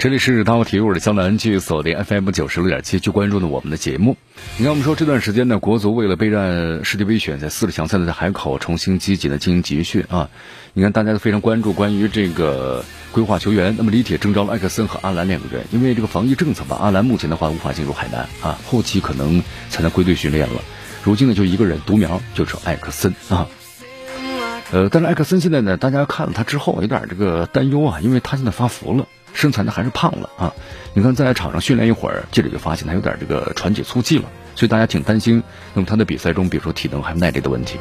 这里是大话体育，我是江南，继续锁定 FM 九十六点七，去关注呢我们的节目。你看，我们说这段时间呢，国足为了备战世界杯选在四十强赛的，在海口重新积极的进行集训啊。你看，大家都非常关注关于这个规划球员。那么李铁征召了艾克森和阿兰两个人，因为这个防疫政策吧，阿兰目前的话无法进入海南啊，后期可能才能归队训练了。如今呢，就一个人独苗，就是艾克森啊。呃，但是艾克森现在呢，大家看了他之后有点这个担忧啊，因为他现在发福了。身材呢还是胖了啊！你看在场上训练一会儿，记者就发现他有点这个喘解粗气了，所以大家挺担心。那么他的比赛中，比如说体能还有耐力的问题。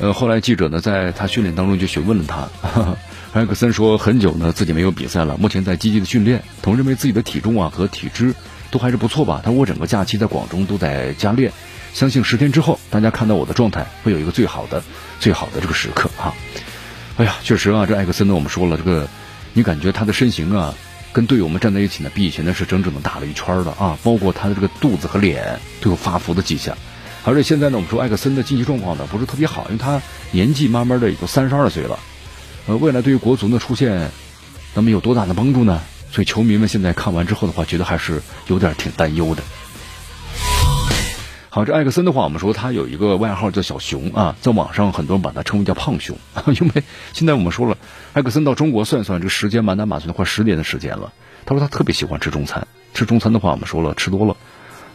呃，后来记者呢在他训练当中就询问了他，埃克森说很久呢自己没有比赛了，目前在积极的训练，同认为自己的体重啊和体质都还是不错吧。他我整个假期在广中都在加练，相信十天之后大家看到我的状态会有一个最好的、最好的这个时刻啊！哎呀，确实啊，这艾克森呢我们说了这个。你感觉他的身形啊，跟队友们站在一起呢，比以前呢是整整的大了一圈的啊！包括他的这个肚子和脸都有发福的迹象。而且现在呢，我们说艾克森的经济状况呢不是特别好，因为他年纪慢慢的也都三十二岁了。呃，未来对于国足的出现，那么有多大的帮助呢？所以球迷们现在看完之后的话，觉得还是有点挺担忧的。好，这艾克森的话，我们说他有一个外号叫小熊啊，在网上很多人把他称为叫胖熊，因为现在我们说了，艾克森到中国算算这个时间满打满算的快十年的时间了。他说他特别喜欢吃中餐，吃中餐的话，我们说了吃多了，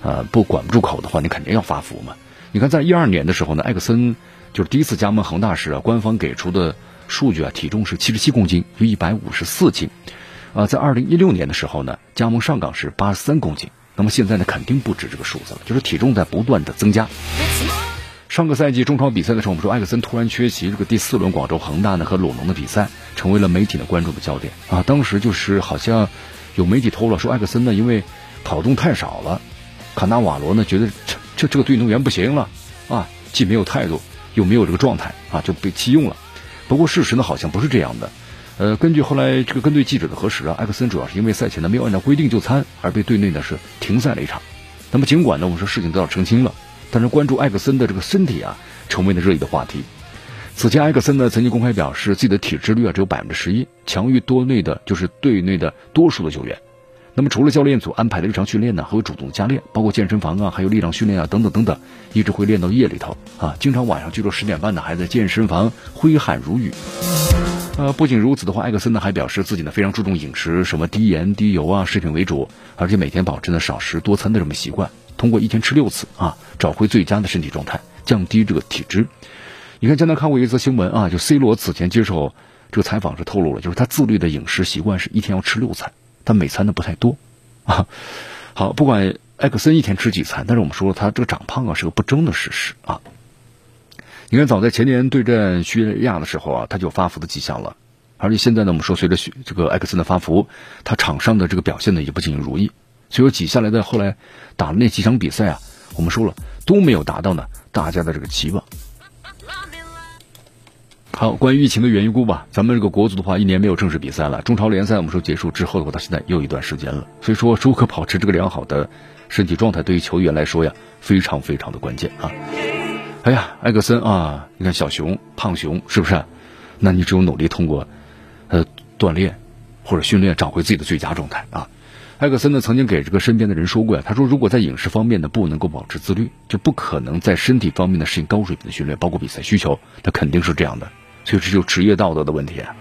呃，不管不住口的话，你肯定要发福嘛。你看，在一二年的时候呢，艾克森就是第一次加盟恒大时啊，官方给出的数据啊，体重是七十七公斤，就一百五十四斤。啊，在二零一六年的时候呢，加盟上港是八十三公斤。那么现在呢，肯定不止这个数字了，就是体重在不断的增加。上个赛季中超比赛的时候，我们说艾克森突然缺席这个第四轮广州恒大呢和鲁能的比赛，成为了媒体的关注的焦点啊。当时就是好像有媒体透露说，艾克森呢因为跑动太少了，卡纳瓦罗呢觉得这这这个运动员不行了啊，既没有态度又没有这个状态啊，就被弃用了。不过事实呢好像不是这样的。呃，根据后来这个跟队记者的核实啊，艾克森主要是因为赛前呢没有按照规定就餐，而被队内呢是停赛了一场。那么尽管呢我们说事情得到澄清了，但是关注艾克森的这个身体啊，成为了热议的话题。此前艾克森呢曾经公开表示自己的体脂率啊只有百分之十一，强于多内的就是队内的多数的球员。那么除了教练组安排的日常训练呢，还会主动加练，包括健身房啊，还有力量训练啊等等等等，一直会练到夜里头啊，经常晚上据说十点半呢还在健身房挥汗如雨。呃，不仅如此的话，艾克森呢还表示自己呢非常注重饮食，什么低盐低油啊，食品为主，而且每天保持呢少食多餐的这么习惯，通过一天吃六次啊，找回最佳的身体状态，降低这个体脂。你看，江南看过一则新闻啊，就 C 罗此前接受这个采访时透露了，就是他自律的饮食习惯是一天要吃六餐，但每餐呢不太多 啊。好，不管艾克森一天吃几餐，但是我们说了他这个长胖啊是个不争的事实啊。你看，早在前年对阵叙利亚的时候啊，他就发福的迹象了。而且现在呢，我们说随着这个艾克森的发福，他场上的这个表现呢也不尽如意。所以说，挤下来的后来打的那几场比赛啊，我们说了都没有达到呢大家的这个期望。好，关于疫情的原因吧，咱们这个国足的话，一年没有正式比赛了。中超联赛我们说结束之后的话，到现在又一段时间了。所以说，如何保持这个良好的身体状态，对于球员来说呀，非常非常的关键啊。哎呀，艾克森啊，你看小熊、胖熊是不是？那你只有努力通过，呃，锻炼或者训练找回自己的最佳状态啊。艾克森呢曾经给这个身边的人说过呀，他说如果在饮食方面呢不能够保持自律，就不可能在身体方面呢适应高水平的训练，包括比赛需求，那肯定是这样的。所以这就职业道德的问题啊。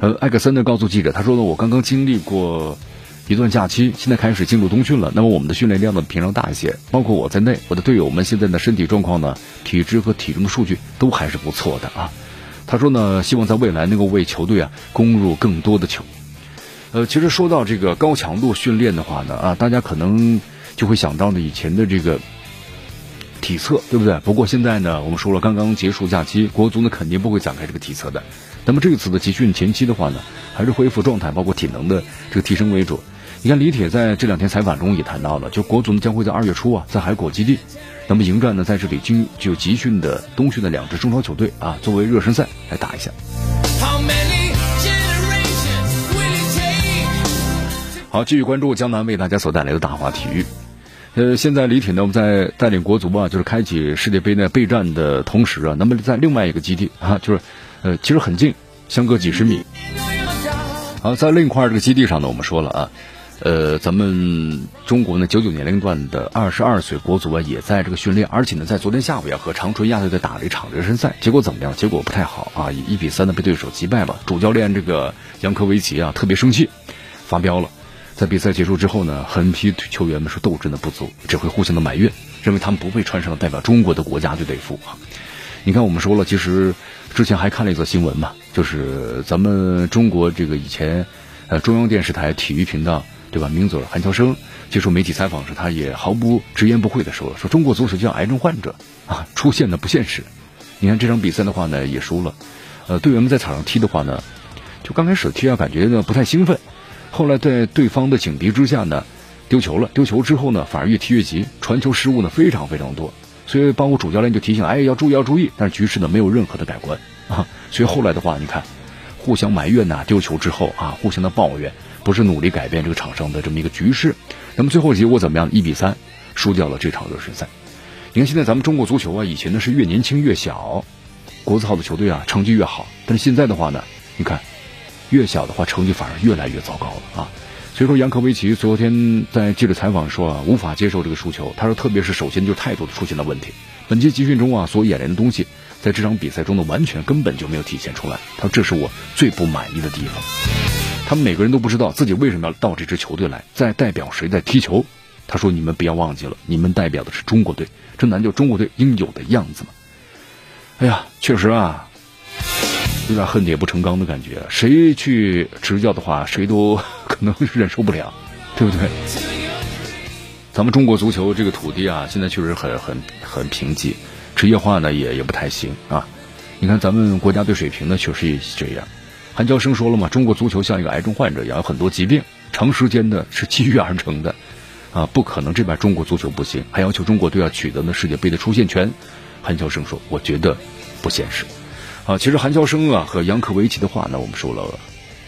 呃，艾克森呢告诉记者，他说呢，我刚刚经历过。一段假期，现在开始进入冬训了。那么我们的训练量呢，平常大一些。包括我在内，我的队友们现在的身体状况呢，体质和体重的数据都还是不错的啊。他说呢，希望在未来能够为球队啊攻入更多的球。呃，其实说到这个高强度训练的话呢，啊，大家可能就会想到呢以前的这个体测，对不对？不过现在呢，我们说了，刚刚结束假期，国足呢肯定不会展开这个体测的。那么这次的集训前期的话呢，还是恢复状态，包括体能的这个提升为主。你看李铁在这两天采访中也谈到了，就国足呢将会在二月初啊，在海口基地，那么迎战呢在这里经就集训的冬训的两支中超球队啊，作为热身赛来打一下。好，继续关注江南为大家所带来的大话体育。呃，现在李铁呢，我们在带领国足啊，就是开启世界杯的备战的同时啊，那么在另外一个基地啊，就是呃，其实很近，相隔几十米。好，在另一块这个基地上呢，我们说了啊，呃，咱们中国呢九九年龄段的二十二岁国足啊，也在这个训练，而且呢，在昨天下午呀和长春亚队队打了一场热身赛，结果怎么样？结果不太好啊，以一比三的被对手击败了。主教练这个杨科维奇啊，特别生气，发飙了。在比赛结束之后呢，很批球员们说斗志的不足，只会互相的埋怨，认为他们不会穿上了代表中国的国家队队服啊。你看，我们说了，其实之前还看了一则新闻嘛，就是咱们中国这个以前呃中央电视台体育频道对吧？名嘴韩乔生接受媒体采访时，他也毫不直言不讳的说了，说中国足球就像癌症患者啊，出现的不现实。你看这场比赛的话呢，也输了，呃，队员们在场上踢的话呢，就刚开始踢啊，感觉呢不太兴奋。后来在对方的警笛之下呢，丢球了。丢球之后呢，反而越踢越急，传球失误呢非常非常多。所以包括主教练就提醒，哎，要注意要注意。但是局势呢没有任何的改观啊。所以后来的话，你看，互相埋怨呐，丢球之后啊，互相的抱怨，不是努力改变这个场上的这么一个局势。那么最后结果怎么样？一比三输掉了这场热身赛。你看现在咱们中国足球啊，以前呢是越年轻越小，国字号的球队啊成绩越好。但是现在的话呢，你看。越小的话，成绩反而越来越糟糕了啊！所以说，杨科维奇昨天在记者采访说啊，无法接受这个输球。他说，特别是首先就态度出现了问题。本届集训中啊，所演练的东西，在这场比赛中呢，完全根本就没有体现出来。他说，这是我最不满意的地方。他们每个人都不知道自己为什么要到这支球队来，在代表谁在踢球。他说，你们不要忘记了，你们代表的是中国队，这难道中国队应有的样子吗？哎呀，确实啊。有点恨铁不成钢的感觉，谁去执教的话，谁都能 忍受不了，对不对？咱们中国足球这个土地啊，现在确实很很很贫瘠，职业化呢也也不太行啊。你看咱们国家队水平呢，确实也是这样。韩乔生说了嘛，中国足球像一个癌症患者一样，有很多疾病，长时间的是积郁而成的，啊，不可能这边中国足球不行，还要求中国队要取得呢世界杯的出线权。韩乔生说，我觉得不现实。啊，其实韩乔生啊和杨科维奇的话呢，我们说了，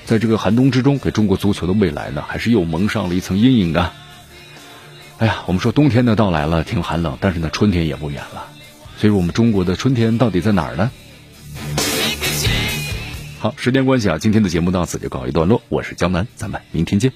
在这个寒冬之中，给中国足球的未来呢，还是又蒙上了一层阴影啊。哎呀，我们说冬天呢到来了，挺寒冷，但是呢春天也不远了。所以，我们中国的春天到底在哪儿呢？好，时间关系啊，今天的节目到此就告一段落。我是江南，咱们明天见。